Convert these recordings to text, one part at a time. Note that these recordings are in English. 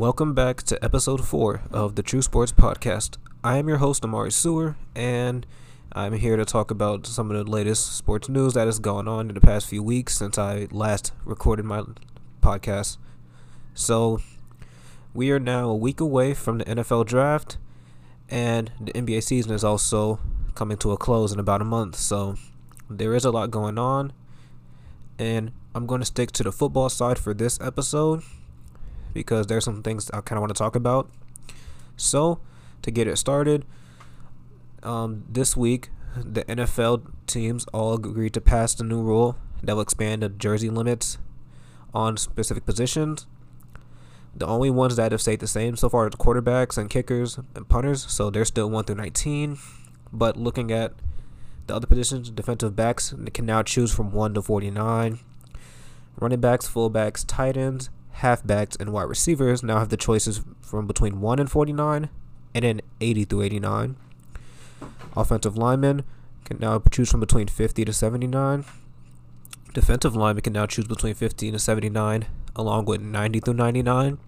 Welcome back to episode 4 of the True Sports Podcast. I am your host, Amari Sewer, and I'm here to talk about some of the latest sports news that has gone on in the past few weeks since I last recorded my podcast. So, we are now a week away from the NFL draft, and the NBA season is also coming to a close in about a month. So, there is a lot going on, and I'm going to stick to the football side for this episode because there's some things I kind of want to talk about. So, to get it started, um, this week the NFL teams all agreed to pass the new rule that will expand the jersey limits on specific positions. The only ones that have stayed the same so far are quarterbacks and kickers and punters, so they're still 1 through 19. But looking at the other positions, defensive backs, can now choose from 1 to 49. Running backs, fullbacks, tight ends, halfbacks, and wide receivers now have the choices from between 1 and 49 and then 80 through 89. Offensive linemen can now choose from between 50 to 79. Defensive linemen can now choose between 50 to 79, along with 90 through 99.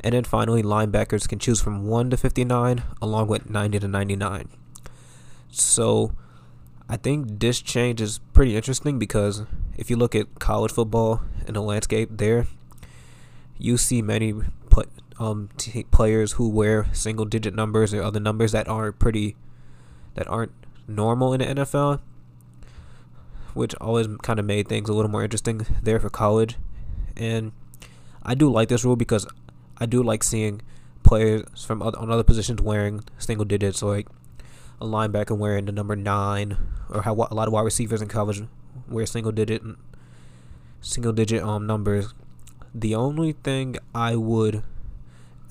And then finally, linebackers can choose from 1 to 59, along with 90 to 99. So I think this change is pretty interesting because if you look at college football and the landscape there, you see many put um, t- players who wear single digit numbers or other numbers that aren't pretty, that aren't normal in the NFL, which always kind of made things a little more interesting there for college. And I do like this rule because I do like seeing players from other, on other positions wearing single digits, like a linebacker wearing the number nine, or how a lot of wide receivers in college wear single digit single digit um numbers the only thing I would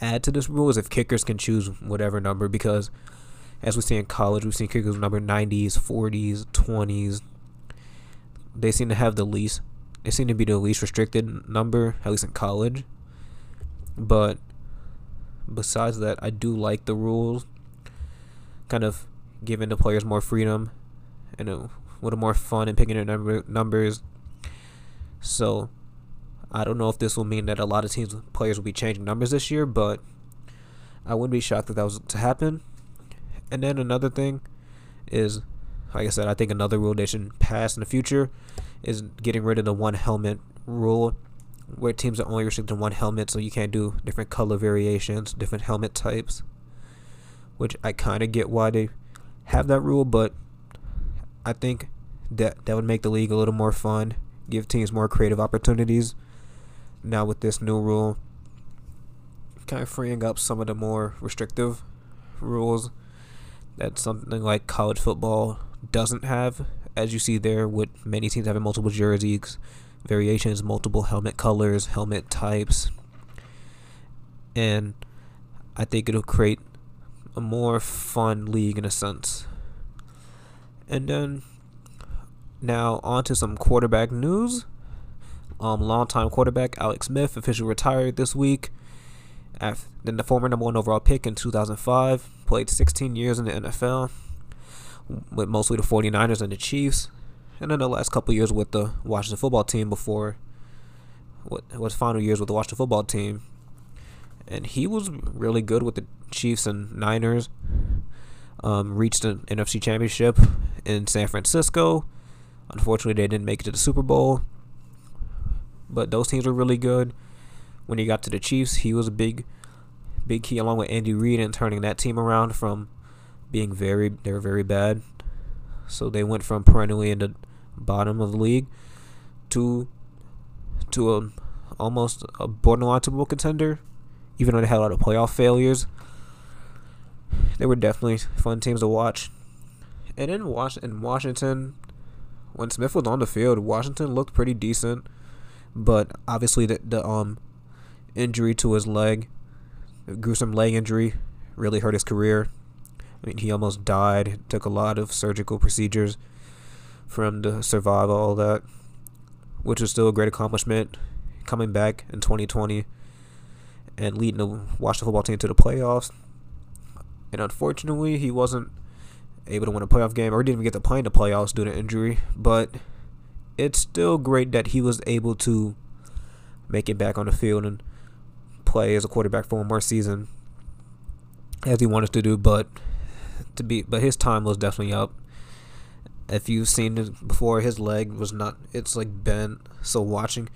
add to this rule is if kickers can choose whatever number because as we see in college, we've seen kickers number 90s, 40s, 20s. They seem to have the least, they seem to be the least restricted number, at least in college. But besides that, I do like the rules, kind of giving the players more freedom and a little more fun in picking their number numbers. So I don't know if this will mean that a lot of teams players will be changing numbers this year, but I wouldn't be shocked if that was to happen. And then another thing is, like I said, I think another rule they should pass in the future is getting rid of the one helmet rule, where teams are only restricted to one helmet, so you can't do different color variations, different helmet types. Which I kind of get why they have that rule, but I think that that would make the league a little more fun, give teams more creative opportunities now with this new rule kind of freeing up some of the more restrictive rules that something like college football doesn't have. As you see there with many teams having multiple jerseys variations multiple helmet colors helmet types. And i think it'll create a more fun league in a sense. And then now on to some quarterback news um, longtime quarterback Alex Smith officially retired this week. Then the former number one overall pick in 2005 played 16 years in the NFL with mostly the 49ers and the Chiefs, and then the last couple years with the Washington football team before what was final years with the Washington football team. And he was really good with the Chiefs and Niners. Um, reached an NFC championship in San Francisco. Unfortunately, they didn't make it to the Super Bowl. But those teams were really good. When he got to the Chiefs, he was a big, big key along with Andy Reid in turning that team around from being very, they were very bad. So they went from perennially in the bottom of the league to to a almost a borderline Bowl contender, even though they had a lot of playoff failures. They were definitely fun teams to watch. And in Washington, when Smith was on the field, Washington looked pretty decent but obviously the the um injury to his leg, gruesome leg injury, really hurt his career. I mean, he almost died. It took a lot of surgical procedures for him to survive all that, which was still a great accomplishment. Coming back in 2020 and leading the Washington football team to the playoffs. And unfortunately, he wasn't able to win a playoff game or didn't even get to play in the playoffs due to injury. But it's still great that he was able to make it back on the field and play as a quarterback for one more season, as he wanted to do. But to be, but his time was definitely up. If you've seen it before, his leg was not. It's like bent. So watching,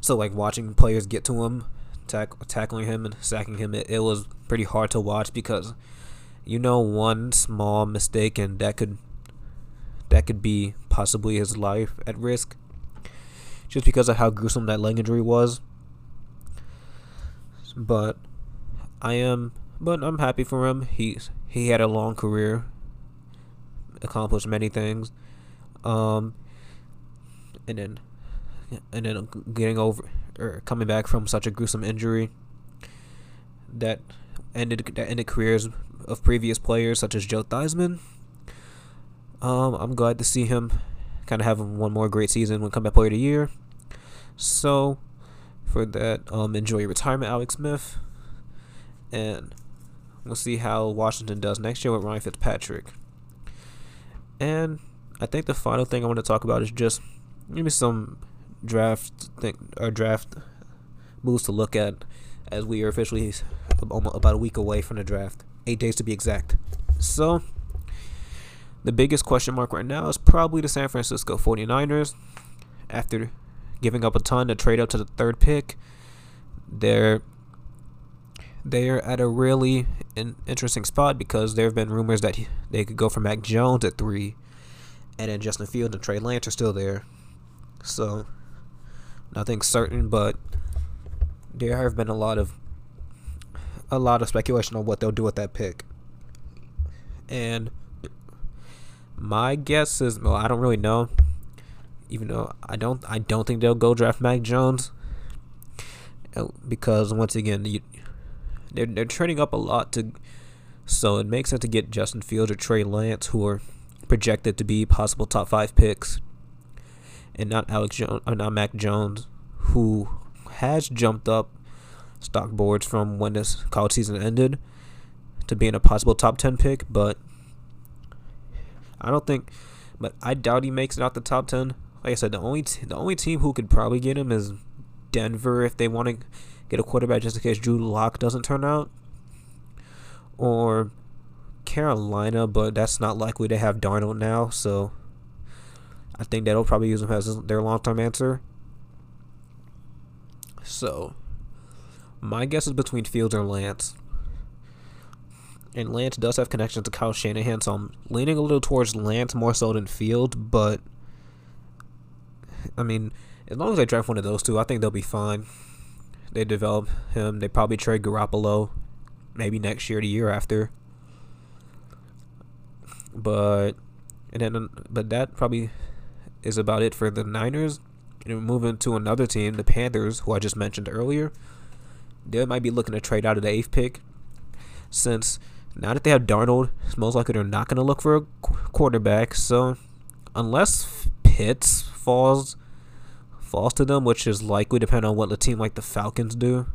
so like watching players get to him, tack, tackling him and sacking him, it, it was pretty hard to watch because you know one small mistake and that could that could be possibly his life at risk just because of how gruesome that leg injury was but I am but I'm happy for him he he had a long career accomplished many things um and then and then getting over or coming back from such a gruesome injury that ended that ended careers of previous players such as Joe Theismann. Um, I'm glad to see him kind of have one more great season when comeback player of the year. So, for that, um, enjoy your retirement, Alex Smith, and we'll see how Washington does next year with Ryan Fitzpatrick. And I think the final thing I want to talk about is just maybe some draft thing or draft moves to look at as we are officially about a week away from the draft eight days to be exact. So, the biggest question mark right now is probably the San Francisco 49ers. After giving up a ton to trade up to the third pick, they're they're at a really in, interesting spot because there have been rumors that he, they could go for Mac Jones at three, and then Justin Fields and Trey Lance are still there. So, nothing certain, but there have been a lot of a lot of speculation on what they'll do with that pick. And my guess is well, I don't really know. Even though I don't I don't think they'll go draft Mac Jones. Uh, because once again, you, they're they're trading up a lot to so it makes sense to get Justin Fields or Trey Lance who are projected to be possible top five picks. And not Alex Jones or not Mac Jones, who has jumped up stock boards from when this college season ended to being a possible top 10 pick, but I don't think but I doubt he makes it out the top 10. Like I said, the only t- the only team who could probably get him is Denver if they want to get a quarterback just in case Drew Lock doesn't turn out. Or Carolina, but that's not likely to have Darnold now, so I think that'll probably use him as their long term answer. So my guess is between Fields or Lance. And Lance does have connections to Kyle Shanahan, so I'm leaning a little towards Lance more so than Field, but I mean, as long as they draft one of those two, I think they'll be fine. They develop him, they probably trade Garoppolo maybe next year, the year after. But and then but that probably is about it for the Niners. And moving to another team, the Panthers, who I just mentioned earlier they might be looking to trade out of the eighth pick, since now that they have Darnold, most likely they're not going to look for a quarterback. So unless Pitts falls falls to them, which is likely depending on what the team like the Falcons do.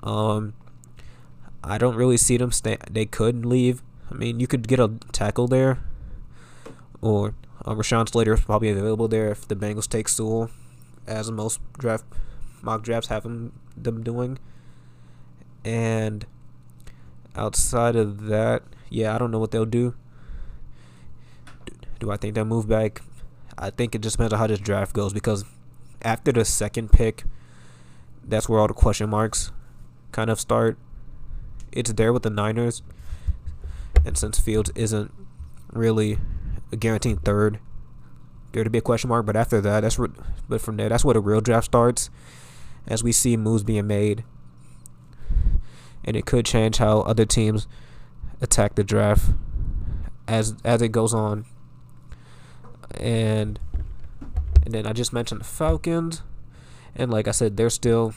Um, I don't really see them stay. They could leave. I mean, you could get a tackle there, or um, Rashawn Slater is probably available there if the Bengals take Sewell, as most draft mock drafts have them them doing. And outside of that, yeah, I don't know what they'll do. Do, I think they'll move back? I think it just depends on how this draft goes because after the second pick, that's where all the question marks kind of start. It's there with the Niners, and since Fields isn't really a guaranteed third, there to be a question mark. But after that, that's re- but from there, that's where the real draft starts as we see moves being made. And it could change how other teams attack the draft as as it goes on. And and then I just mentioned the Falcons. And like I said, there's still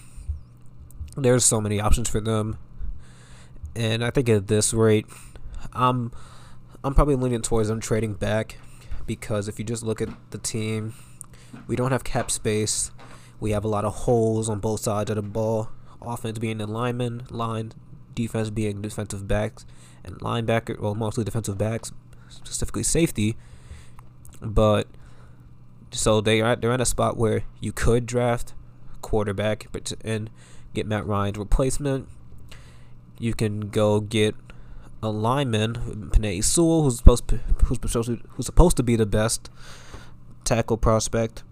there's so many options for them. And I think at this rate, I'm I'm probably leaning towards them trading back because if you just look at the team, we don't have cap space. We have a lot of holes on both sides of the ball. Offense being the lineman, line defense being defensive backs, and linebacker, well, mostly defensive backs, specifically safety. But so they are they're in a spot where you could draft quarterback, but and get Matt Ryan's replacement. You can go get a lineman, Penei Sewell, who's supposed to, who's supposed to, who's supposed to be the best tackle prospect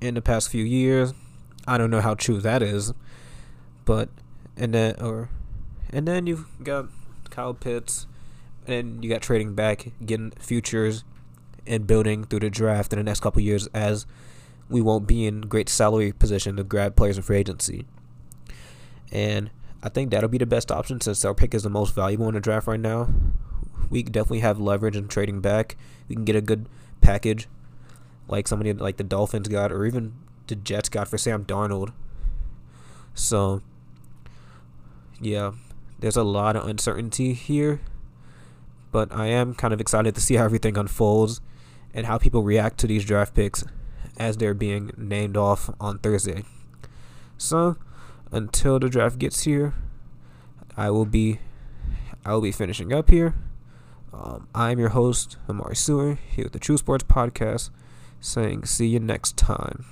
in the past few years. I don't know how true that is, but and then or and then you've got Kyle Pitts, and you got trading back, getting futures, and building through the draft in the next couple years as we won't be in great salary position to grab players in free agency. And I think that'll be the best option since our pick is the most valuable in the draft right now. We definitely have leverage in trading back. We can get a good package, like somebody like the Dolphins got, or even the Jets got for Sam Darnold. So, yeah, there's a lot of uncertainty here, but I am kind of excited to see how everything unfolds and how people react to these draft picks as they're being named off on Thursday. So, until the draft gets here, I will be I will be finishing up here. Um, I'm your host, Amari Sewer, here with the True Sports Podcast, saying see you next time.